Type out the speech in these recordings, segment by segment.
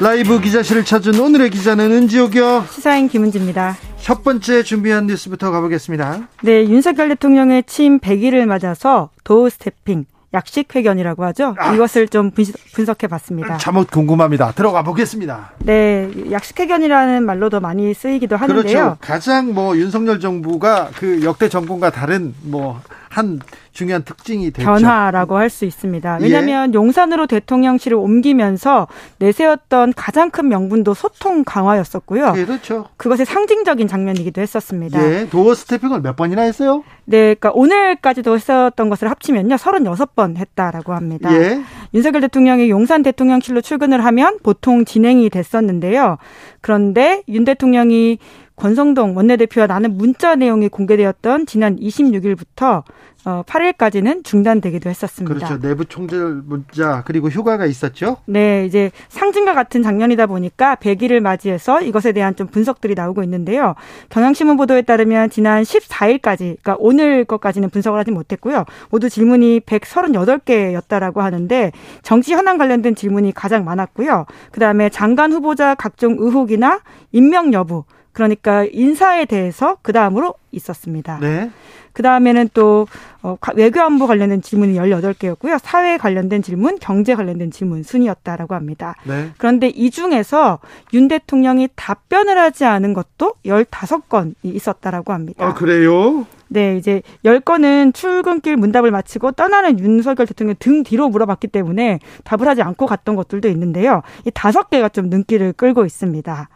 라이브 기자실을 찾은 오늘의 기자는 은지옥이요. 시사인 김은지입니다. 첫 번째 준비한 뉴스부터 가보겠습니다. 네, 윤석열 대통령의 취임 100일을 맞아서 도어 스태핑, 약식 회견이라고 하죠. 아, 이것을 좀 분석해 봤습니다. 잠옷 궁금합니다. 들어가 보겠습니다. 네, 약식 회견이라는 말로도 많이 쓰이기도 하는데요. 그렇죠. 가장 뭐 윤석열 정부가 그 역대 정권과 다른 뭐 한 중요한 특징이 됐죠. 변화라고 할 수 있습니다. 왜냐하면 예. 용산으로 대통령실을 옮기면서 내세웠던 가장 큰 명분도 소통 강화였었고요. 예, 그렇죠. 그것의 상징적인 장면이기도 했었습니다. 예, 도어 스태핑을 몇 번이나 했어요? 네, 그러니까 오늘까지도 했었던 것을 합치면요, 36번 했다라고 합니다. 예. 윤석열 대통령이 용산 대통령실로 출근을 하면 보통 진행이 됐었는데요. 그런데 윤 대통령이 권성동 원내대표와 나는 문자 내용이 공개되었던 지난 26일부터 어, 8일까지는 중단되기도 했었습니다. 그렇죠. 내부 총질 문자 그리고 휴가가 있었죠. 네, 이제 상징과 같은 작년이다 보니까 100일을 맞이해서 이것에 대한 좀 분석들이 나오고 있는데요. 경향신문 보도에 따르면 지난 14일까지, 그러니까 오늘 것까지는 분석을 하지 못했고요. 모두 질문이 138개였다라고 하는데 정치 현안 관련된 질문이 가장 많았고요. 그 다음에 장관 후보자 각종 의혹이나 임명 여부 그러니까 인사에 대해서 그 다음으로 있었습니다. 네. 그 다음에는 또 어, 외교안보 관련된 질문이 18개였고요. 사회 관련된 질문, 경제 관련된 질문 순이었다라고 합니다. 네. 그런데 이 중에서 윤 대통령이 답변을 하지 않은 것도 15건이 있었다라고 합니다. 아, 그래요? 네, 이제 10건은 출근길 문답을 마치고 떠나는 윤석열 대통령 등 뒤로 물어봤기 때문에 답을 하지 않고 갔던 것들도 있는데요. 이 다섯 개가 좀 눈길을 끌고 있습니다.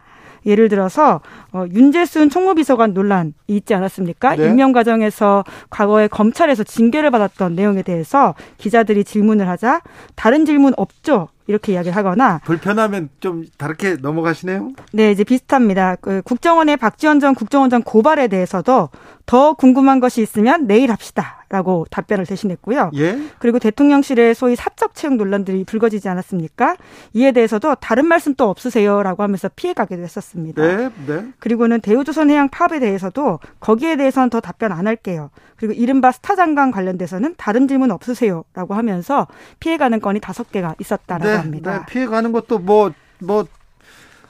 예를 들어서 어, 윤재순 총무비서관 논란이 있지 않았습니까? 네. 임명 과정에서 과거에 검찰에서 징계를 받았던 내용에 대해서 기자들이 질문을 하자 다른 질문 없죠. 이렇게 이야기를 하거나 불편하면 좀 다르게 넘어가시네요. 네, 이제 비슷합니다. 그 국정원의 박지원 전 국정원장 고발에 대해서도 더 궁금한 것이 있으면 내일 합시다 라고 답변을 대신했고요. 예? 그리고 대통령실의 소위 사적 채용 논란들이 불거지지 않았습니까? 이에 대해서도 다른 말씀 또 없으세요 라고 하면서 피해가기도 했었습니다. 네, 네. 그리고는 대우조선해양 파업에 대해서도 거기에 대해서는 더 답변 안 할게요. 그리고 이른바 스타 장관 관련돼서는 다른 질문 없으세요 라고 하면서 피해가는 건이 다섯 개가 있었다라고 네, 합니다. 네, 피해가는 것도 뭐뭐 뭐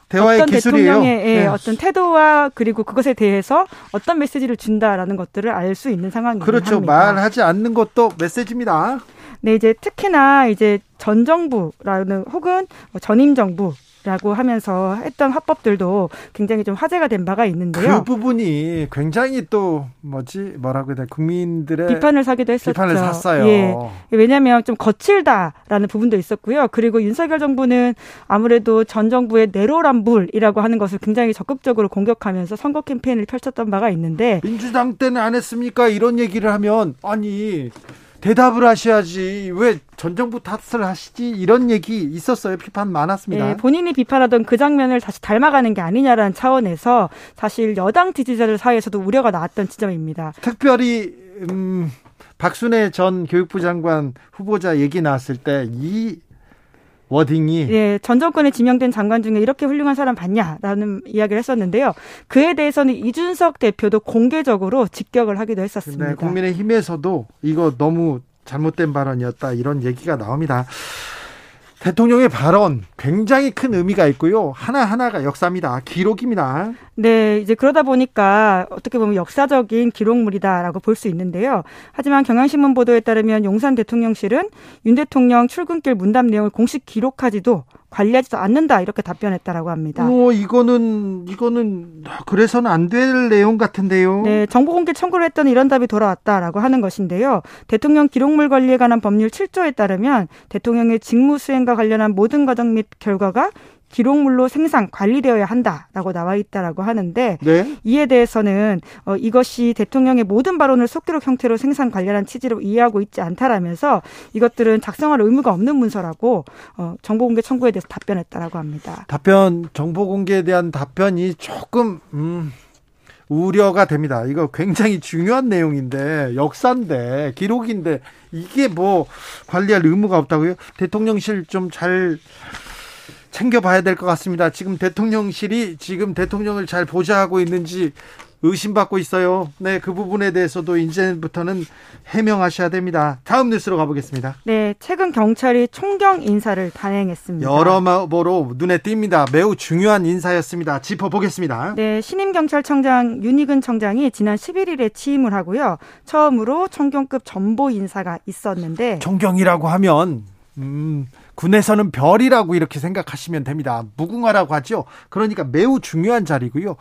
대화의 어떤 기술이에요. 대통령의 예, 네. 어떤 태도와 그리고 그것에 대해서 어떤 메시지를 준다라는 것들을 알 수 있는 상황입니다. 그렇죠. 말하지 않는 것도 메시지입니다. 네, 이제 특히나 이제 전 정부라는 혹은 전임 정부 라고 하면서 했던 화법들도 굉장히 좀 화제가 된 바가 있는데요. 그 부분이 굉장히 또 뭐지 뭐라고 해야 돼 국민들의 비판을 사기도 했었죠. 비판을 샀어요. 예. 왜냐하면 좀 거칠다라는 부분도 있었고요. 그리고 윤석열 정부는 아무래도 전 정부의 내로남불이라고 하는 것을 굉장히 적극적으로 공격하면서 선거 캠페인을 펼쳤던 바가 있는데 민주당 때는 안 했습니까? 이런 얘기를 하면 아니 대답을 하셔야지 왜 전 정부 탓을 하시지 이런 얘기 있었어요 비판 많았습니다. 네, 본인이 비판하던 그 장면을 다시 닮아가는 게 아니냐라는 차원에서 사실 여당 지지자들 사이에서도 우려가 나왔던 지점입니다. 특별히 음, 박순애 전 교육부 장관 후보자 얘기 나왔을 때 이 워딩이 예, 전 정권에 지명된 장관 중에 이렇게 훌륭한 사람 봤냐라는 이야기를 했었는데요. 그에 대해서는 이준석 대표도 공개적으로 직격을 하기도 했었습니다. 네, 국민의힘에서도 이거 너무 잘못된 발언이었다 이런 얘기가 나옵니다. 대통령의 발언 굉장히 큰 의미가 있고요. 하나하나가 역사입니다. 기록입니다. 네, 이제 그러다 보니까 어떻게 보면 역사적인 기록물이다라고 볼 수 있는데요. 하지만 경향신문 보도에 따르면 용산 대통령실은 윤 대통령 출근길 문답 내용을 공식 기록하지도 관리하지도 않는다 이렇게 답변했다라고 합니다. 어, 이거는 이거는 그래서는 안 될 내용 같은데요. 네, 정보 공개 청구를 했더니 이런 답이 돌아왔다라고 하는 것인데요. 대통령 기록물 관리에 관한 법률 7조에 따르면 대통령의 직무 수행과 관련한 모든 과정 및 결과가 기록물로 생산 관리되어야 한다라고 나와 있다라고 하는데 네. 이에 대해서는 어, 이것이 대통령의 모든 발언을 속기록 형태로 생산 관련한 취지로 이해하고 있지 않다라면서 이것들은 작성할 의무가 없는 문서라고 어, 정보공개 청구에 대해서 답변했다라고 합니다. 답변 정보 공개에 대한 답변이 조금 음. 우려가 됩니다. 이거 굉장히 중요한 내용인데 역사인데 기록인데 이게 뭐 관리할 의무가 없다고요? 대통령실 좀잘 챙겨봐야 될 것 같습니다. 지금 대통령실이 지금 대통령을 잘 보좌하고 있는지 의심받고 있어요. 네, 그 부분에 대해서도 이제부터는 해명하셔야 됩니다. 다음 뉴스로 가보겠습니다. 네, 최근 경찰이 총경 인사를 단행했습니다. 여러모로 눈에 띕니다. 매우 중요한 인사였습니다. 짚어보겠습니다. 네, 신임 경찰청장 윤희근 청장이 지난 11일에 취임을 하고요. 처음으로 총경급 전보 인사가 있었는데 총경이라고 하면 음, 군에서는 별이라고 이렇게 생각하시면 됩니다. 무궁화라고 하죠. 그러니까 매우 중요한 자리고요.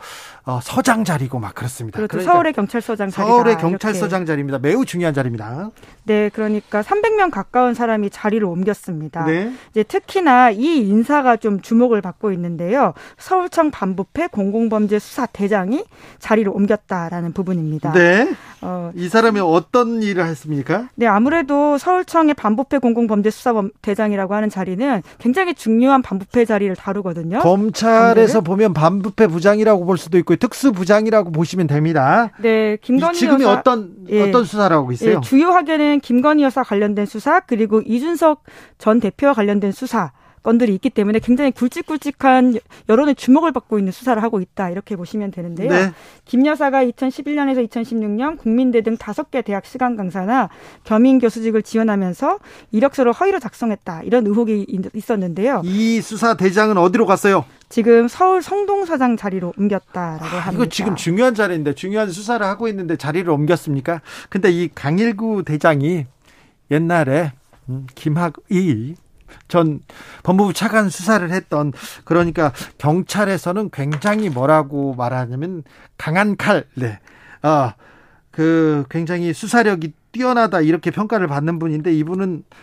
어, 서장 자리고 막 그렇습니다. 그렇죠. 그러니까 서울의 경찰서장 자리다. 서울의 경찰서장 자리입니다. 매우 중요한 자리입니다. 네, 그러니까 300명 가까운 사람이 자리를 옮겼습니다. 네. 이제 특히나 이 인사가 좀 주목을 받고 있는데요. 서울청 반부패 공공범죄 수사 대장이 자리를 옮겼다라는 부분입니다. 네. 어, 이 사람이 어떤 일을 했습니까? 네, 아무래도 서울청의 반부패 공공범죄 수사 대장이라고 하는 자리는 굉장히 중요한 반부패 자리를 다루거든요. 검찰에서 보면 반부패 부장이라고 볼 수도 있고 특수부장이라고 보시면 됩니다. 네, 김건희 지금이 여사, 어떤 예. 어떤 수사를 하고 있어요? 예, 주요 하게는 김건희 여사 관련된 수사 그리고 이준석 전 대표와 관련된 수사 건들이 있기 때문에 굉장히 굵직굵직한 여론의 주목을 받고 있는 수사를 하고 있다 이렇게 보시면 되는데요. 네. 김 여사가 2011년에서 2016년 국민대 등 다섯 개 대학 시간 강사나 겸임 교수직을 지원하면서 이력서를 허위로 작성했다 이런 의혹이 있었는데요. 이 수사 대장은 어디로 갔어요? 지금 서울 성동사장 자리로 옮겼다라고 아, 합니다. 이거 지금 중요한 자리인데 중요한 수사를 하고 있는데 자리를 옮겼습니까? 근데 이 강일구 대장이 옛날에 음, 김학의 전 법무부 차관 수사를 했던 그러니까 경찰에서는 굉장히 뭐라고 말하냐면 강한 칼, 네, 아그 굉장히 수사력이 뛰어나다 이렇게 평가를 받는 분인데 이분은 아,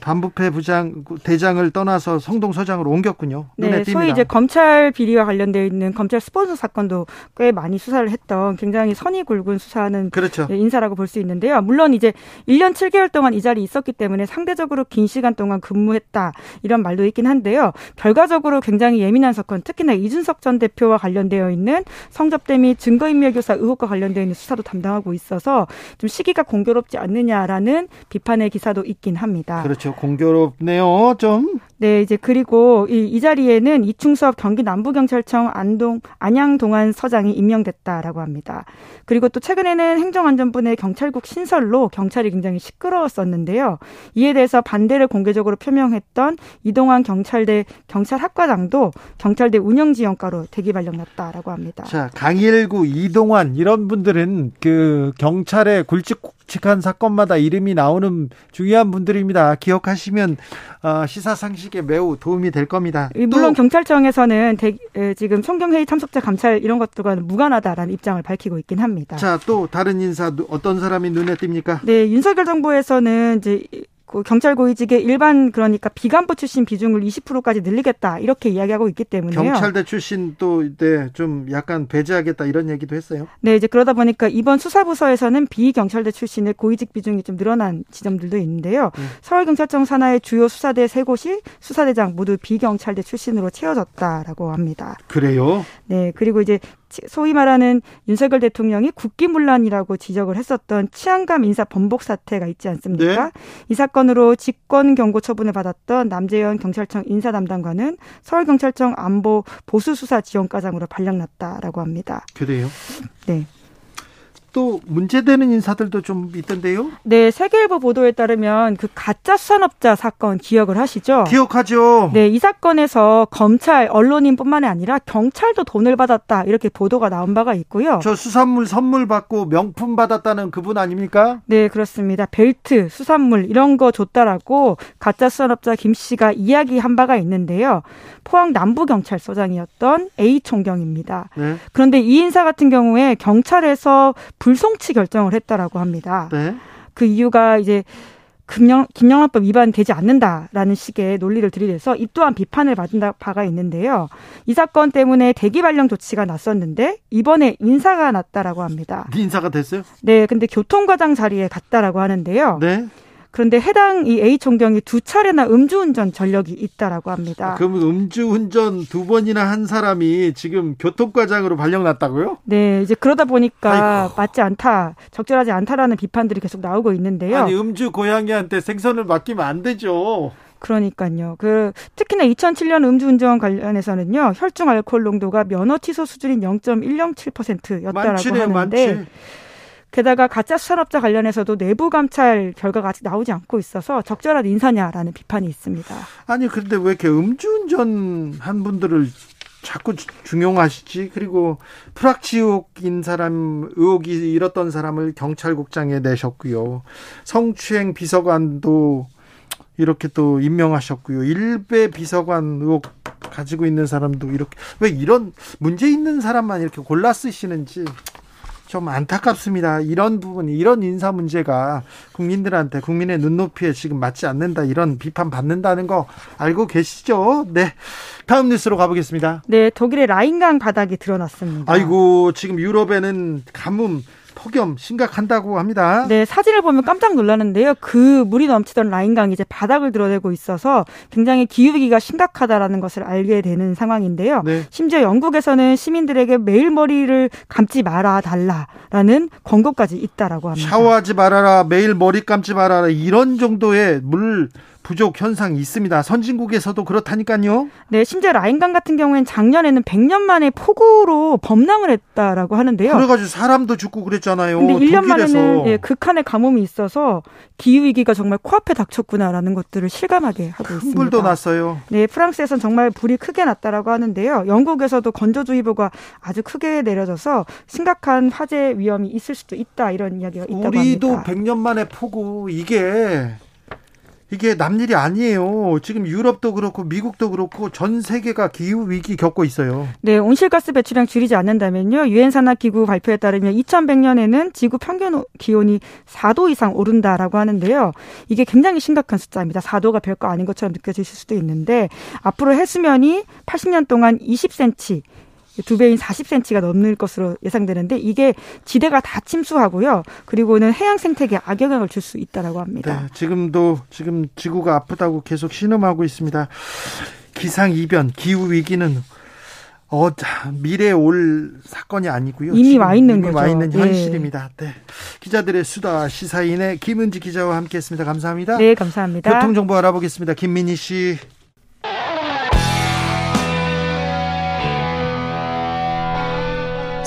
반부패 부장 대장을 떠나서 성동서장으로 옮겼군요. 네. 소위 이제 검찰 비리와 관련되어 있는 검찰 스폰서 사건도 꽤 많이 수사를 했던 굉장히 선이 굵은 수사하는 그렇죠. 인사라고 볼 수 있는데요. 물론 이제 1년 7개월 동안 이 자리에 있었기 때문에 상대적으로 긴 시간 동안 근무했다 이런 말도 있긴 한데요. 결과적으로 굉장히 예민한 사건, 특히나 이준석 전 대표와 관련되어 있는 성접대 및 증거인멸 교사 의혹과 관련되어 있는 수사도 담당하고 있어서 좀 시기가 공교롭지 않느냐라는 비판의 기사도 있긴 합니다. 그렇죠. 공교롭네요. 좀. 네, 이제 그리고 이, 이 자리에는 이충섭 경기 남부경찰청 안동 안양 동안 서장이 임명됐다라고 합니다. 그리고 또 최근에는 행정안전부 내 경찰국 신설로 경찰이 굉장히 시끄러웠었는데요. 이에 대해서 반대를 공개적으로 표명했던 이동환 경찰대 경찰학과장도 경찰대 운영지원과로 대기 발령났다라고 합니다. 자, 강일구, 이동환 이런 분들은 그 경찰의 굵직 굵직한 사건마다 이름이 나오는 중요한 분들입니다. 기억하시면 어, 시사 상식에 매우 도움이 될 겁니다. 물론 경찰청에서는 대, 에, 지금 총경회의 참석자 감찰 이런 것들과는 무관하다라는 입장을 밝히고 있긴 합니다. 자, 또 다른 인사 어떤 사람이 눈에 띕니까? 네, 윤석열 정부에서는 이제 그 경찰 고위직의 일반 그러니까 비간부 출신 비중을 20%까지 늘리겠다 이렇게 이야기하고 있기 때문에요. 경찰대 출신 또좀 네, 약간 배제하겠다 이런 얘기도 했어요. 네, 이제 그러다 보니까 이번 수사부서에서는 비경찰대 출신의 고위직 비중이 좀 늘어난 지점들도 있는데요. 음. 서울경찰청 산하의 주요 수사대 세 곳이 수사대장 모두 비경찰대 출신으로 채워졌다라고 합니다. 그래요? 네, 그리고 이제 소위 말하는 윤석열 대통령이 국기문란이라고 지적을 했었던 치안감 인사 번복 사태가 있지 않습니까? 네. 이 사건으로 직권 경고 처분을 받았던 남재현 경찰청 인사 담당관은 서울 경찰청 안보 보수 수사 지원과장으로 발령났다라고 합니다. 그래요? 네. 또 문제되는 인사들도 좀 있던데요? 네, 세계일보 보도에 따르면 그 가짜 수산업자 사건 기억을 하시죠? 기억하죠. 네, 이 사건에서 검찰, 언론인뿐만이 아니라 경찰도 돈을 받았다 이렇게 보도가 나온 바가 있고요. 저 수산물 선물 받고 명품 받았다는 그분 아닙니까? 네, 그렇습니다. 벨트, 수산물 이런 거 줬다라고 가짜 수산업자 김 씨가 이야기한 바가 있는데요. 포항 남부경찰서장이었던 A 총경입니다. 네. 그런데 이 인사 같은 경우에 경찰에서 불송치 결정을 했다라고 합니다. 네. 그 이유가 이제 김영, 김영란법 위반 되지 않는다라는 식의 논리를 들이대서 이 또한 비판을 받은 바가 있는데요. 이 사건 때문에 대기 발령 조치가 났었는데 이번에 인사가 났다라고 합니다. 인사가 됐어요? 네, 근데 교통과장 자리에 갔다라고 하는데요. 네. 그런데 해당 이 A 총경이 두 차례나 음주운전 전력이 있다라고 합니다. 그럼 음주운전 두 번이나 한 사람이 지금 교통과장으로 발령났다고요? 네, 이제 그러다 보니까 아이고. 맞지 않다, 적절하지 않다라는 비판들이 계속 나오고 있는데요. 아니 음주 고양이한테 생선을 맡기면 안 되죠. 그러니까요. 그 특히나 2007년 음주운전 관련해서는요 혈중 알코올 농도가 면허 취소 수준인 0.107%였다라고 많지네요, 하는데. 많지. 게다가 가짜 수산업자 관련해서도 내부 감찰 결과가 아직 나오지 않고 있어서 적절한 인사냐라는 비판이 있습니다. 아니 그런데 왜 이렇게 음주운전 한 분들을 자꾸 중용하시지? 그리고 프락치 의혹인 사람, 의혹이 일었던 사람을 경찰국장에 내셨고요. 성추행 비서관도 이렇게 또 임명하셨고요. 일베 비서관 의혹 가지고 있는 사람도 이렇게 왜 이런 문제 있는 사람만 이렇게 골라 쓰시는지 좀 안타깝습니다. 이런 부분, 이런 인사 문제가 국민들한테 국민의 눈높이에 지금 맞지 않는다 이런 비판 받는다는 거 알고 계시죠? 네. 다음 뉴스로 가보겠습니다. 네, 독일의 라인강 바닥이 드러났습니다. 아이고, 지금 유럽에는 가뭄 폭염 심각한다고 합니다. 네, 사진을 보면 깜짝 놀랐는데요. 그 물이 넘치던 라인강이 이제 바닥을 드러내고 있어서 굉장히 기후위기가 심각하다라는 것을 알게 되는 상황인데요. 네. 심지어 영국에서는 시민들에게 매일 머리를 감지 말아 달라라는 권고까지 있다라고 합니다. 샤워하지 말아라, 매일 머리 감지 말아라 이런 정도의 물 부족 현상이 있습니다. 선진국에서도 그렇다니까요. 네, 심지어 라인강 같은 경우에는 작년에는 100년 만에 폭우로 범람을 했다라고 하는데요. 그래가지고 사람도 죽고 그랬잖아요. 근데 1년 독일에서. 만에는 예, 극한의 가뭄이 있어서 기후 위기가 정말 코앞에 닥쳤구나라는 것들을 실감하게 하고 있습니다. 불도 났어요. 네, 프랑스에선 정말 불이 크게 났다라고 하는데요. 영국에서도 건조주의보가 아주 크게 내려져서 심각한 화재 위험이 있을 수도 있다 이런 이야기가 있다고 합니다. 우리도 100년 만에 폭우 이게 이게 남일이 아니에요. 지금 유럽도 그렇고 미국도 그렇고 전 세계가 기후 위기 겪고 있어요. 네, 온실가스 배출량 줄이지 않는다면요. 유엔 산하 기구 발표에 따르면 2100년에는 지구 평균 기온이 4도 이상 오른다라고 하는데요. 이게 굉장히 심각한 숫자입니다. 4도가 별거 아닌 것처럼 느껴질 수도 있는데 앞으로 해수면이 80년 동안 20cm 두 배인 40cm가 넘는 것으로 예상되는데 이게 지대가 다 침수하고요. 그리고는 해양 생태계에 악영향을 줄 수 있다라고 합니다. 네, 지금도 지금 지구가 아프다고 계속 신음하고 있습니다. 기상 이변, 기후 위기는 어, 미래에 올 사건이 아니고요. 이미 와 있는 이미 거죠. 와 있는 네. 현실입니다. 네. 기자들의 수다 시사인의 김은지 기자와 함께했습니다. 감사합니다. 네, 감사합니다. 교통 정보 알아보겠습니다. 김민희 씨.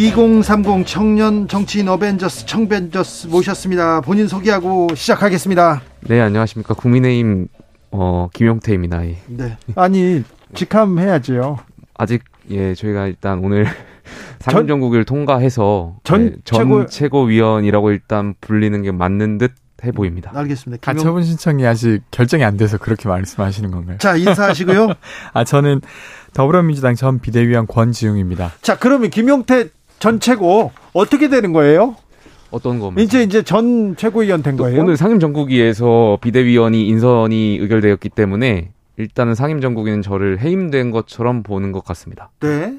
2030 청년 정치인 어벤져스 청벤져스 모셨습니다. 본인 소개하고 시작하겠습니다. 네, 안녕하십니까. 국민의힘 어, 김용태입니다. 예. 네. 아니, 직함해야죠. 아직 예, 저희가 일단 오늘 상임정국을 통과해서 전, 네, 전 최고... 최고위원이라고 일단 불리는 게 맞는 듯 해 보입니다. 알겠습니다. 김용... 가처분 신청이 아직 결정이 안 돼서 그렇게 말씀하시는 건가요? 자, 인사하시고요. 아, 저는 더불어민주당 전 비대위원 권지웅입니다. 자, 그러면 김용태 전체고 어떻게 되는 거예요? 어떤 겁니까? 이제 이제 전 최고위원 된 거예요? 오늘 상임정국위에서 비대위원이 인선이 의결되었기 때문에 일단은 상임정국위는 저를 해임된 것처럼 보는 것 같습니다. 네.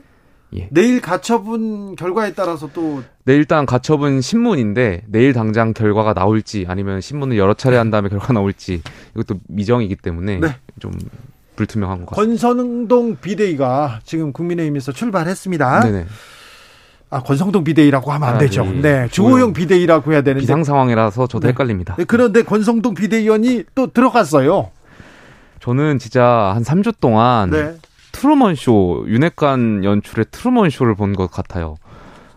예. 내일 가처분 결과에 따라서 또 네, 일단 가처분 심문인데 내일 당장 결과가 나올지 아니면 심문을 여러 차례 한 다음에 결과가 나올지 이것도 미정이기 때문에 네. 좀 불투명한 것 같습니다. 권성동 비대위가 지금 국민의힘에서 출발했습니다. 네네. 아, 권성동 비대위라고 하면 안 아, 되죠. 네. 네. 주호영 비대위라고 해야 되는데. 비상 상황이라서 저도 네. 헷갈립니다. 네. 그런데 권성동 비대위원이 또 들어갔어요. 저는 진짜 한 3주 동안 네. 트루먼 쇼, 윤핵관 연출의 트루먼 쇼를 본 것 같아요.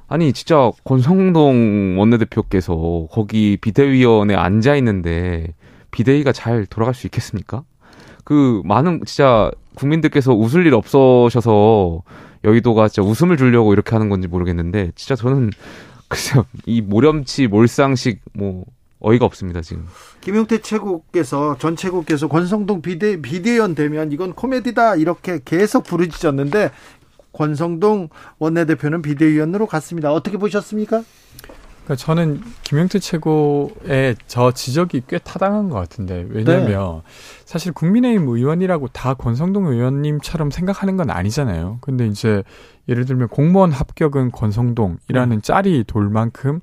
아니 진짜 권성동 원내대표께서 거기 비대위원회 앉아 있는데 비대위가 잘 돌아갈 수 있겠습니까? 그 많은 진짜 국민들께서 웃을 일 없으셔서 여의도가 진짜 웃음을 주려고 이렇게 하는 건지 모르겠는데 진짜 저는 글쎄요 이 모렴치 몰상식 뭐 어이가 없습니다 지금. 김용태 최고께서 전 최고께서 권성동 비대 비대위원 되면 이건 코미디다 이렇게 계속 부르짖었는데 권성동 원내대표는 비대위원으로 갔습니다. 어떻게 보셨습니까? 그러니까 저는 김영태 최고의 저 지적이 꽤 타당한 것 같은데 왜냐하면 네. 사실 국민의힘 의원이라고 다 권성동 의원님처럼 생각하는 건 아니잖아요. 근데 이제 예를 들면 공무원 합격은 권성동이라는 음. 짤이 돌 만큼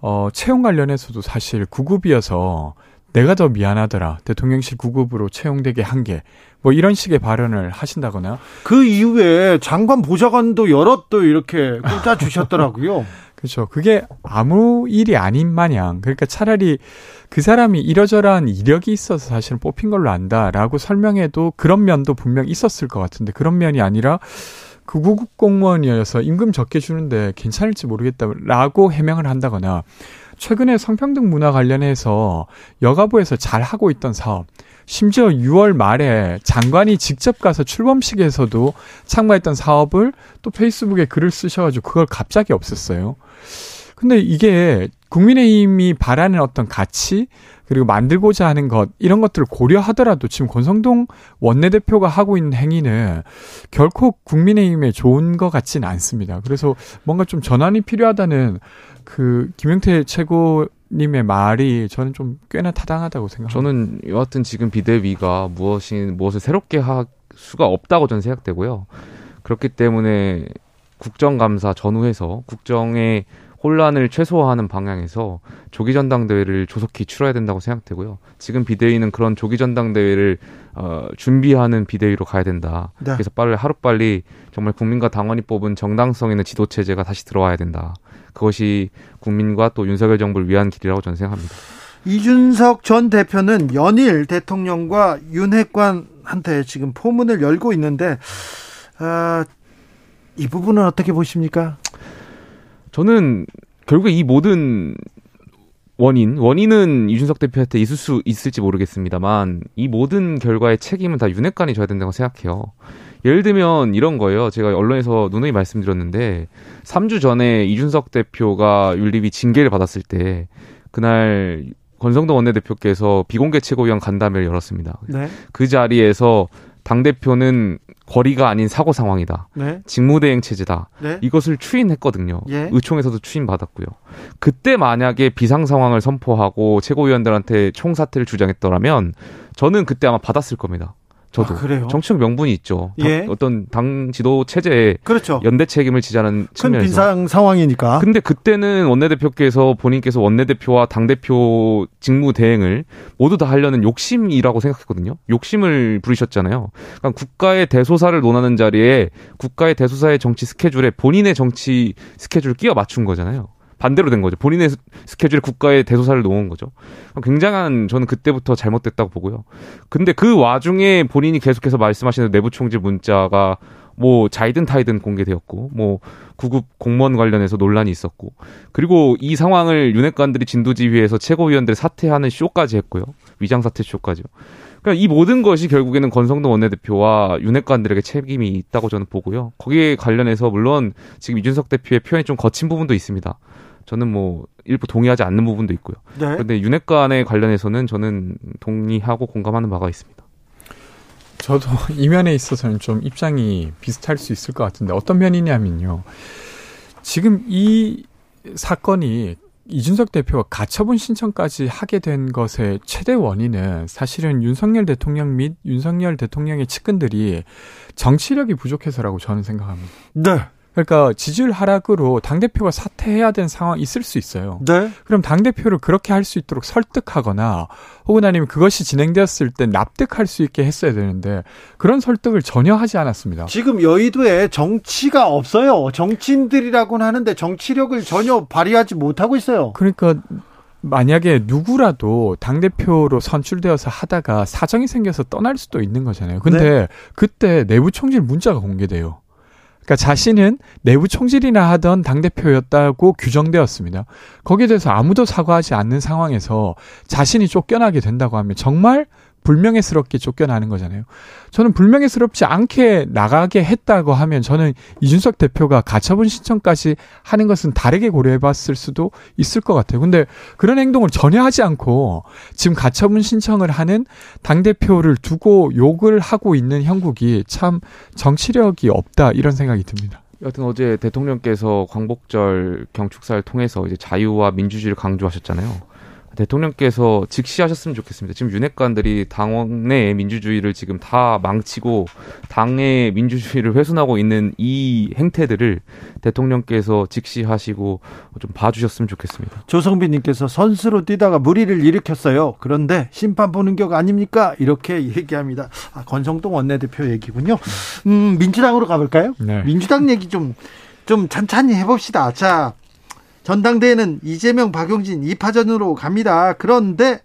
어 채용 관련해서도 사실 구급이어서 내가 더 미안하더라. 대통령실 구급으로 채용되게 한 게. 뭐 이런 식의 발언을 하신다거나. 그 이후에 장관 보좌관도 여럿 또 이렇게 꽂아 주셨더라고요. 그렇죠. 그게 아무 일이 아닌 마냥 그러니까 차라리 그 사람이 이러저러한 이력이 있어서 사실은 뽑힌 걸로 안다라고 설명해도 그런 면도 분명 있었을 것 같은데 그런 면이 아니라 그 구급 공무원이어서 임금 적게 주는데 괜찮을지 모르겠다라고 해명을 한다거나 최근에 성평등 문화 관련해서 여가부에서 잘 하고 있던 사업 심지어 6월 말에 장관이 직접 가서 출범식에서도 참가했던 사업을 또 페이스북에 글을 쓰셔가지고 그걸 갑자기 없앴어요. 근데 이게 국민의힘이 바라는 어떤 가치 그리고 만들고자 하는 것 이런 것들을 고려하더라도 지금 권성동 원내대표가 하고 있는 행위는 결코 국민의힘에 좋은 것 같지는 않습니다. 그래서 뭔가 좀 전환이 필요하다는 그 김영태 최고 님의 말이 저는 좀 꽤나 타당하다고 생각합니다. 저는 여하튼 지금 비대위가 무엇이 무엇을 새롭게 할 수가 없다고 저는 생각되고요. 그렇기 때문에 국정감사 전후해서 국정의 혼란을 최소화하는 방향에서 조기 전당대회를 조속히 치러야 된다고 생각되고요. 지금 비대위는 그런 조기 전당대회를 어, 준비하는 비대위로 가야 된다. 네. 그래서 빨리 하루 빨리 정말 국민과 당원이 뽑은 정당성 있는 지도 체제가 다시 들어와야 된다. 그것이 국민과 또 윤석열 정부를 위한 길이라고 저는 생각합니다. 이준석 전 대표는 연일 대통령과 윤핵관한테 지금 포문을 열고 있는데 어, 이 부분은 어떻게 보십니까? 저는 결국에 이 모든 원인, 원인은 이준석 대표한테 있을 수 있을지 모르겠습니다만 이 모든 결과의 책임은 다 윤핵관이 져야 된다고 생각해요. 예를 들면 이런 거예요. 제가 언론에서 누누이 말씀드렸는데 3주 전에 이준석 대표가 윤리위 징계를 받았을 때 그날 권성동 원내대표께서 비공개 최고위원 간담회를 열었습니다. 네. 그 자리에서 당 대표는 거리가 아닌 사고 상황이다. 네. 직무대행 체제다. 네. 이것을 추인했거든요. 예. 의총에서도 추인받았고요. 그때 만약에 비상 상황을 선포하고 최고위원들한테 총사퇴를 주장했더라면 저는 그때 아마 받았을 겁니다. 저도 아, 그래요? 정치적 명분이 있죠. 예. 당, 어떤 당 지도 체제에 그렇죠. 연대 책임을 지자는 측면에서 빈상 상황이니까. 근데 그때는 원내대표께서 본인께서 원내대표와 당 대표 직무 대행을 모두 다 하려는 욕심이라고 생각했거든요. 욕심을 부리셨잖아요. 그러니까 국가의 대소사를 논하는 자리에 국가의 대소사의 정치 스케줄에 본인의 정치 스케줄을 끼워 맞춘 거잖아요. 반대로 된 거죠. 본인의 스케줄에 국가의 대소사를 놓은 거죠. 굉장한 저는 그때부터 잘못됐다고 보고요. 근데 그 와중에 본인이 계속해서 말씀하시는 내부 총질 문자가 뭐 자이든 타이든 공개되었고 뭐 구급 공무원 관련해서 논란이 있었고 그리고 이 상황을 윤핵관들이 진도지휘에서 최고위원들 사퇴하는 쇼까지 했고요. 위장 사퇴 쇼까지요. 그러니까 이 모든 것이 결국에는 권성동 원내대표와 윤핵관들에게 책임이 있다고 저는 보고요. 거기에 관련해서 물론 지금 이준석 대표의 표현이 좀 거친 부분도 있습니다. 저는 뭐 일부 동의하지 않는 부분도 있고요. 네. 그런데 윤핵관에 관련해서는 저는 동의하고 공감하는 바가 있습니다. 저도 이 면에 있어서는 좀 입장이 비슷할 수 있을 것 같은데 어떤 면이냐면요. 지금 이 사건이 이준석 대표가 가처분 신청까지 하게 된 것의 최대 원인은 사실은 윤석열 대통령 및 윤석열 대통령의 측근들이 정치력이 부족해서라고 저는 생각합니다. 네. 그러니까 지지율 하락으로 당 대표가 사퇴해야 되는 상황이 있을 수 있어요. 네. 그럼 당 대표를 그렇게 할 수 있도록 설득하거나 혹은 아니면 그것이 진행되었을 때 납득할 수 있게 했어야 되는데 그런 설득을 전혀 하지 않았습니다. 지금 여의도에 정치가 없어요. 정치인들이라고는 하는데 정치력을 전혀 발휘하지 못하고 있어요. 그러니까 만약에 누구라도 당대표로 선출되어서 하다가 사정이 생겨서 떠날 수도 있는 거잖아요. 근데 네. 그때 내부 총질 문자가 공개돼요. 그러니까 자신은 내부 총질이나 하던 당대표였다고 규정되었습니다. 거기에 대해서 아무도 사과하지 않는 상황에서 자신이 쫓겨나게 된다고 하면 정말 불명예스럽게 쫓겨나는 거잖아요. 저는 불명예스럽지 않게 나가게 했다고 하면 저는 이준석 대표가 가처분 신청까지 하는 것은 다르게 고려해 봤을 수도 있을 것 같아요. 근데 그런 행동을 전혀 하지 않고 지금 가처분 신청을 하는 당 대표를 두고 욕을 하고 있는 형국이 참 정치력이 없다 이런 생각이 듭니다. 여튼 어제 대통령께서 광복절 경축사를 통해서 이제 자유와 민주주의를 강조하셨잖아요. 대통령께서 직시하셨으면 좋겠습니다. 지금 윤핵관들이 당원의 민주주의를 지금 다 망치고 당의 민주주의를 훼손하고 있는 이 행태들을 대통령께서 직시하시고 좀 봐주셨으면 좋겠습니다. 조성빈님께서 선수로 뛰다가 무리를 일으켰어요. 그런데 심판 보는 격 아닙니까? 이렇게 얘기합니다. 아, 권성동 원내대표 얘기군요. 음, 민주당으로 가볼까요? 네. 민주당 얘기 좀, 좀 찬찬히 해봅시다. 자, 전당대회는 이재명, 박용진 2파전으로 갑니다. 그런데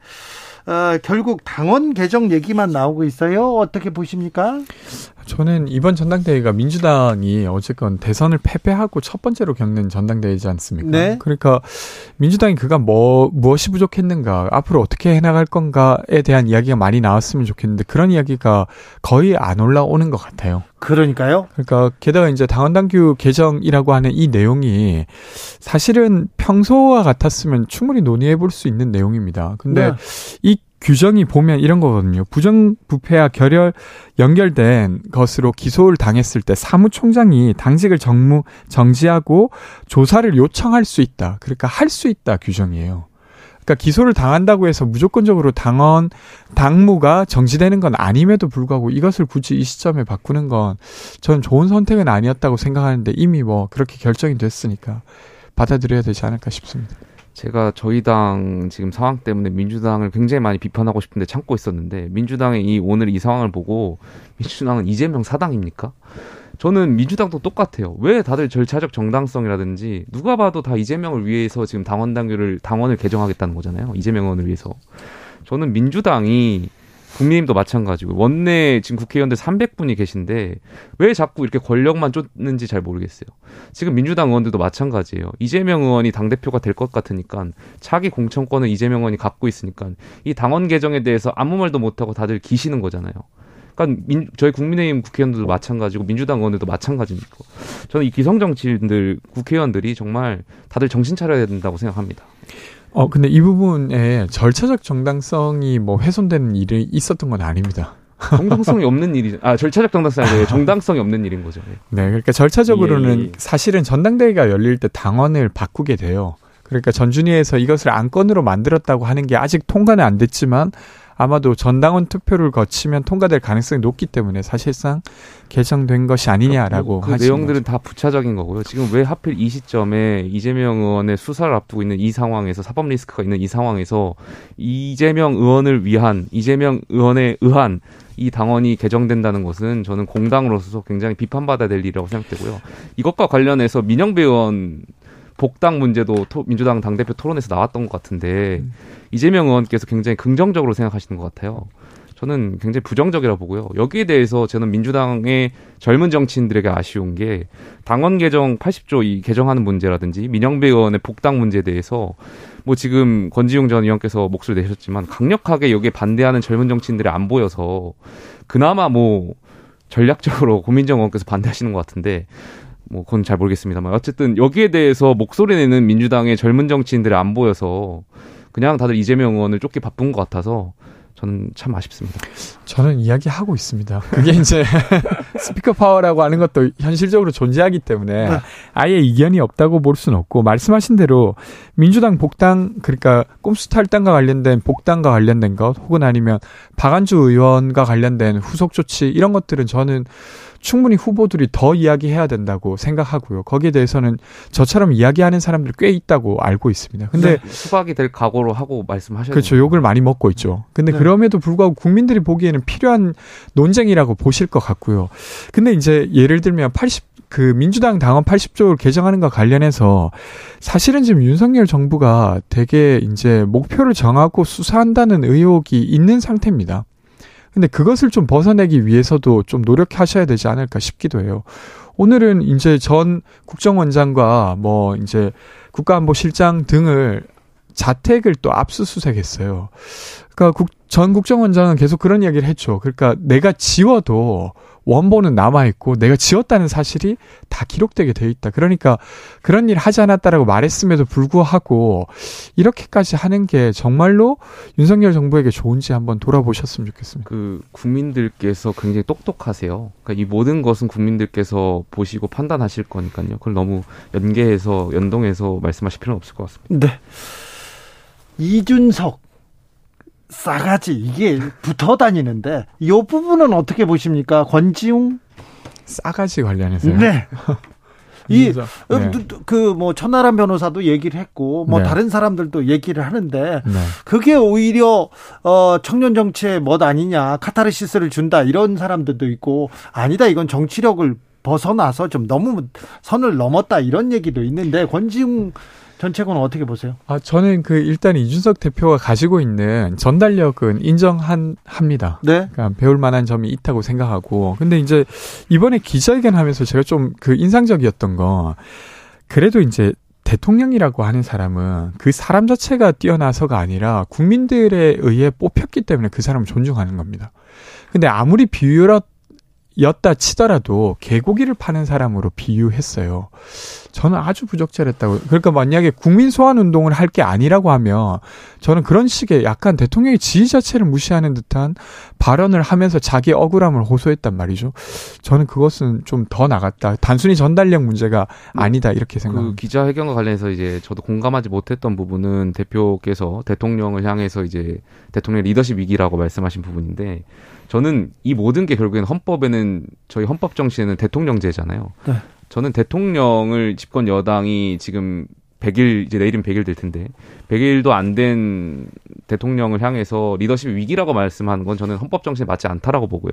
어, 결국 당원 개정 얘기만 나오고 있어요. 어떻게 보십니까? 저는 이번 전당대회가 민주당이 어쨌건 대선을 패배하고 첫 번째로 겪는 전당대회지 않습니까? 네. 그러니까 민주당이 그가 뭐 무엇이 부족했는가, 앞으로 어떻게 해나갈 건가에 대한 이야기가 많이 나왔으면 좋겠는데 그런 이야기가 거의 안 올라오는 것 같아요. 그러니까요. 그러니까 게다가 이제 당원당규 개정이라고 하는 이 내용이 사실은 평소와 같았으면 충분히 논의해 볼 수 있는 내용입니다. 근데 네. 이 규정이 보면 이런 거거든요. 부정부패와 결혈 연결된 것으로 기소를 당했을 때 사무총장이 당직을 정무 정지하고 조사를 요청할 수 있다. 그러니까 할 수 있다 규정이에요. 그러니까 기소를 당한다고 해서 무조건적으로 당원 당무가 정지되는 건 아님에도 불구하고 이것을 굳이 이 시점에 바꾸는 건 저는 좋은 선택은 아니었다고 생각하는데 이미 뭐 그렇게 결정이 됐으니까 받아들여야 되지 않을까 싶습니다. 제가 저희 당 지금 상황 때문에 민주당을 굉장히 많이 비판하고 싶은데 참고 있었는데 민주당의 이 오늘 이 상황을 보고 민주당은 이재명 사당입니까? 저는 민주당도 똑같아요. 왜 다들 절차적 정당성이라든지 누가 봐도 다 이재명을 위해서 지금 당원 당규를 당원을 개정하겠다는 거잖아요. 이재명 의원을 위해서. 저는 민주당이 국민님도 마찬가지고 원내 지금 국회의원들 300분이 계신데 왜 자꾸 이렇게 권력만 쫓는지 잘 모르겠어요. 지금 민주당 의원들도 마찬가지예요. 이재명 의원이 당 대표가 될 것 같으니까 차기 공천권을 이재명 의원이 갖고 있으니까 이 당원 개정에 대해서 아무 말도 못 하고 다들 기시는 거잖아요. 그러니까 민, 저희 국민의힘 국회의원들도 마찬가지고 민주당 의원들도 마찬가지니까 저는 이 기성 정치인들 국회의원들이 정말 다들 정신 차려야 된다고 생각합니다. 어, 근데 이 부분에 절차적 정당성이 뭐 훼손되는 일이 있었던 건 아닙니다. 정당성이 없는 일이 아 절차적 정당성이 아니라 정당성이 없는 일인 거죠. 예. 네, 그러니까 절차적으로는 예, 예. 사실은 전당대회가 열릴 때 당원을 바꾸게 돼요. 그러니까 전준위에서 이것을 안건으로 만들었다고 하는 게 아직 통과는 안 됐지만 아마도 전당원 투표를 거치면 통과될 가능성이 높기 때문에 사실상 개정된 것이 아니냐라고 그 내용들은 거죠. 다 부차적인 거고요. 지금 왜 하필 이 시점에 이재명 의원의 수사를 앞두고 있는 이 상황에서 사법 리스크가 있는 이 상황에서 이재명 의원을 위한 이재명 의원에 의한 이 당원이 개정된다는 것은 저는 공당으로서 굉장히 비판받아야 될 일이라고 생각되고요. 이것과 관련해서 민영배 의원 복당 문제도 토, 민주당 당대표 토론에서 나왔던 것 같은데 음. 이재명 의원께서 굉장히 긍정적으로 생각하시는 것 같아요. 저는 굉장히 부정적이라 보고요. 여기에 대해서 저는 민주당의 젊은 정치인들에게 아쉬운 게 당원 개정 80조 이 개정하는 문제라든지 민영배 의원의 복당 문제에 대해서 뭐 지금 권지웅 전 의원께서 목소리 내셨지만 강력하게 여기에 반대하는 젊은 정치인들이 안 보여서 그나마 뭐 전략적으로 고민정 의원께서 반대하시는 것 같은데 뭐 그건 잘 모르겠습니다만 어쨌든 여기에 대해서 목소리 내는 민주당의 젊은 정치인들이 안 보여서 그냥 다들 이재명 의원을 쫓기 바쁜 것 같아서 저는 참 아쉽습니다. 저는 이야기하고 있습니다. 그게 이제 스피커 파워라고 하는 것도 현실적으로 존재하기 때문에 네. 아예 이견이 없다고 볼 수는 없고 말씀하신 대로 민주당 복당 그러니까 꼼수 탈당과 관련된 복당과 관련된 것 혹은 아니면 박안주 의원과 관련된 후속 조치 이런 것들은 저는 충분히 후보들이 더 이야기해야 된다고 생각하고요. 거기에 대해서는 저처럼 이야기하는 사람들이 꽤 있다고 알고 있습니다. 근데 네, 수박이 될 각오로 하고 말씀하셨죠. 그렇죠. 욕을 많이 먹고 있죠. 근데 네. 그럼에도 불구하고 국민들이 보기에는 필요한 논쟁이라고 보실 것 같고요. 근데 이제 예를 들면 80, 그 민주당 당원 80조를 개정하는 것 관련해서 사실은 지금 윤석열 정부가 되게 이제 목표를 정하고 수사한다는 의혹이 있는 상태입니다. 근데 그것을 좀 벗어내기 위해서도 좀 노력하셔야 되지 않을까 싶기도 해요. 오늘은 이제 전 국정원장과 뭐 이제 국가안보실장 등을 자택을 또 압수수색했어요. 그러니까 국, 전 국정원장은 계속 그런 이야기를 했죠. 그러니까 내가 지워도 원본은 남아있고 내가 지웠다는 사실이 다 기록되게 돼 있다. 그러니까 그런 일 하지 않았다라고 말했음에도 불구하고 이렇게까지 하는 게 정말로 윤석열 정부에게 좋은지 한번 돌아보셨으면 좋겠습니다. 그 국민들께서 굉장히 똑똑하세요. 그러니까 이 모든 것은 국민들께서 보시고 판단하실 거니까요. 그걸 너무 연계해서 연동해서 말씀하실 필요는 없을 것 같습니다. 네. 이준석 싸가지 이게 붙어 다니는데 이 부분은 어떻게 보십니까? 권지웅 싸가지 관련해서요. 네. 이 네. 그뭐 천하람 변호사도 얘기를 했고 뭐 네. 다른 사람들도 얘기를 하는데 네. 그게 오히려 어 청년 정치의 멋 아니냐 카타르시스를 준다 이런 사람들도 있고 아니다 이건 정치력을 벗어나서 좀 너무 선을 넘었다 이런 얘기도 있는데 권지웅 전체고는 어떻게 보세요? 아, 저는 그 일단 이준석 대표가 가지고 있는 전달력은 인정한 합니다. 네. 그러니까 배울 만한 점이 있다고 생각하고. 근데 이제 이번에 기자회견 하면서 제가 좀 그 인상적이었던 거 그래도 이제 대통령이라고 하는 사람은 그 사람 자체가 뛰어나서가 아니라 국민들에 의해 뽑혔기 때문에 그 사람을 존중하는 겁니다. 근데 아무리 비유였 였다 치더라도 개고기를 파는 사람으로 비유했어요. 저는 아주 부적절했다고. 그러니까 만약에 국민 소환 운동을 할 게 아니라고 하면 저는 그런 식의 약간 대통령의 지위 자체를 무시하는 듯한 발언을 하면서 자기 억울함을 호소했단 말이죠. 저는 그것은 좀 더 나갔다. 단순히 전달력 문제가 아니다 이렇게 그 생각합니다. 기자회견과 관련해서 이제 저도 공감하지 못했던 부분은 대표께서 대통령을 향해서 이제 대통령 리더십 위기라고 말씀하신 부분인데 저는 이 모든 게 결국에는 헌법에는 저희 헌법 정신에는 대통령제잖아요. 네. 저는 대통령을 집권 여당이 지금 100일 이제 내일은 100일 될 텐데 100일도 안 된 대통령을 향해서 리더십 위기라고 말씀하는 건 저는 헌법 정신에 맞지 않다라고 보고요.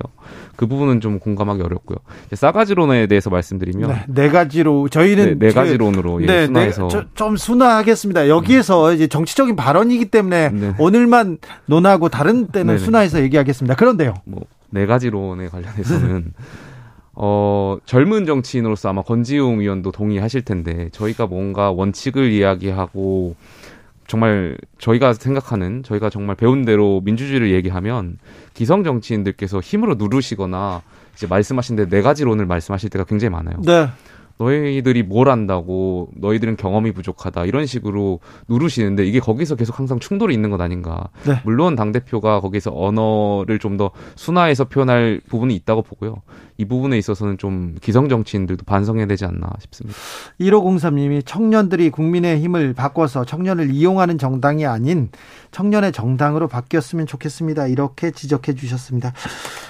그 부분은 좀 공감하기 어렵고요. 이제 싸가지론에 대해서 말씀드리면 네, 네 가지로 네, 저희는 네 그- 가지론으로 예, 네, 순화해서 네, 저- 좀 순화하겠습니다. 여기에서 이제 정치적인 발언이기 때문에 네. 오늘만 논하고 다른 때는 네네. 순화해서 얘기하겠습니다. 그런데요. 뭐 네 가지론에 관련해서는 어 젊은 정치인으로서 아마 권지웅 의원도 동의하실 텐데 저희가 뭔가 원칙을 이야기하고 정말 저희가 생각하는 저희가 정말 배운 대로 민주주의를 얘기하면 기성 정치인들께서 힘으로 누르시거나 이제 말씀하신 데 네 가지론을 말씀하실 때가 굉장히 많아요. 네. 너희들이 뭘 안다고 너희들은 경험이 부족하다 이런 식으로 누르시는데 이게 거기서 계속 항상 충돌이 있는 것 아닌가 네. 물론 당 대표가 거기서 언어를 좀 더 순화해서 표현할 부분이 있다고 보고요 이 부분에 있어서는 좀 기성 정치인들도 반성해야 되지 않나 싶습니다 1503님이 청년들이 국민의 힘을 바꿔서 청년을 이용하는 정당이 아닌 청년의 정당으로 바뀌었으면 좋겠습니다. 이렇게 지적해 주셨습니다.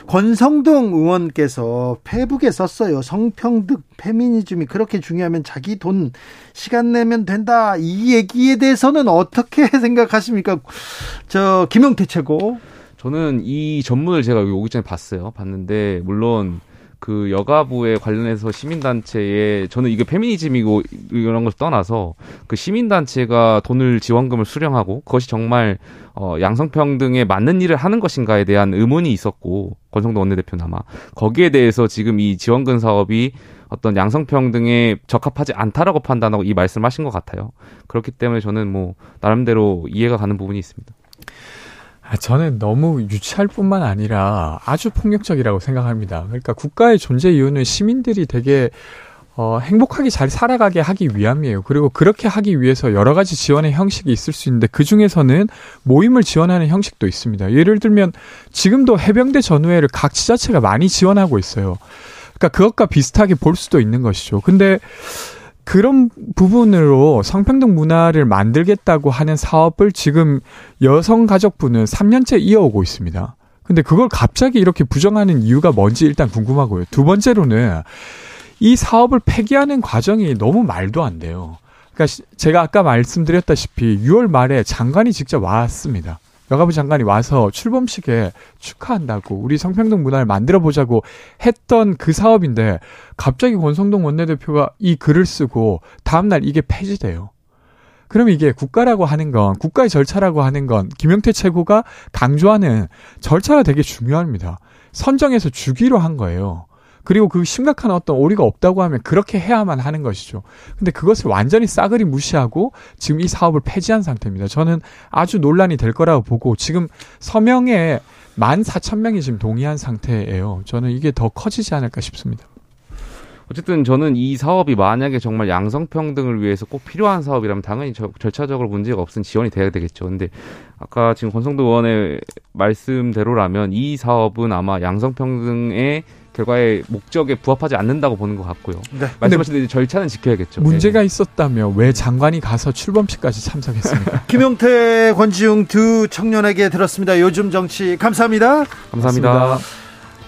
권성동 의원께서 페북에 썼어요. 성평등, 페미니즘이 그렇게 중요하면 자기 돈 시간 내면 된다. 이 얘기에 대해서는 어떻게 생각하십니까? 저 김용태 최고. 저는 이 전문을 제가 여기 오기 전에 봤어요 봤는데 물론 그 여가부에 관련해서 시민단체에 저는 이게 페미니즘이고 이런 걸 떠나서 그 시민단체가 돈을 지원금을 수령하고 그것이 정말 어 양성평등에 맞는 일을 하는 것인가에 대한 의문이 있었고 권성동 원내대표는 아마 거기에 대해서 지금 이 지원금 사업이 어떤 양성평등에 적합하지 않다라고 판단하고 이 말씀하신 것 같아요. 그렇기 때문에 저는 뭐 나름대로 이해가 가는 부분이 있습니다. 아, 저는 너무 유치할 뿐만 아니라 아주 폭력적이라고 생각합니다. 그러니까 국가의 존재 이유는 시민들이 되게 어, 행복하게 잘 살아가게 하기 위함이에요. 그리고 그렇게 하기 위해서 여러 가지 지원의 형식이 있을 수 있는데 그 중에서는 모임을 지원하는 형식도 있습니다. 예를 들면 지금도 해병대 전우회를 각 지자체가 많이 지원하고 있어요. 그러니까 그것과 비슷하게 볼 수도 있는 것이죠. 근데 그런 부분으로 성평등 문화를 만들겠다고 하는 사업을 지금 여성가족부는 3년째 이어오고 있습니다. 근데 그걸 갑자기 이렇게 부정하는 이유가 뭔지 일단 궁금하고요. 두 번째로는 이 사업을 폐기하는 과정이 너무 말도 안 돼요. 그러니까 시- 제가 아까 말씀드렸다시피 6월 말에 장관이 직접 왔습니다. 여가부 장관이 와서 출범식에 축하한다고 우리 성평등 문화를 만들어 보자고 했던 그 사업인데 갑자기 권성동 원내대표가 이 글을 쓰고 다음날 이게 폐지돼요. 그럼 이게 국가라고 하는 건 국가의 절차라고 하는 건 김영태 최고가 강조하는 절차가 되게 중요합니다. 선정해서 주기로 한 거예요. 그리고 그 심각한 어떤 오리가 없다고 하면 그렇게 해야만 하는 것이죠. 근데 그것을 완전히 싸그리 무시하고 지금 이 사업을 폐지한 상태입니다. 저는 아주 논란이 될 거라고 보고 지금 서명에 만 사천 명이 지금 동의한 상태예요. 저는 이게 더 커지지 않을까 싶습니다. 어쨌든 저는 이 사업이 만약에 정말 양성평등을 위해서 꼭 필요한 사업이라면 당연히 저, 절차적으로 문제가 없은 지원이 돼야 되겠죠. 근데 아까 지금 권성도 의원의 말씀대로라면 이 사업은 아마 양성평등의 결과의 목적에 부합하지 않는다고 보는 것 같고요. 네. 말씀하신 대로 절차는 지켜야겠죠. 문제가 네. 있었다며 왜 장관이 가서 출범식까지 참석했습니까? 김용태, 권지웅 두 청년에게 들었습니다. 요즘 정치 감사합니다. 감사합니다. 고맙습니다.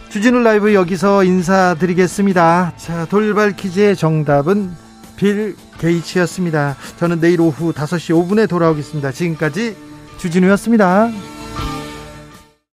주진우 라이브 여기서 인사드리겠습니다. 자, 돌발 퀴즈의 정답은 빌 게이츠였습니다. 저는 내일 오후 5시 5분에 돌아오겠습니다. 지금까지 주진우였습니다.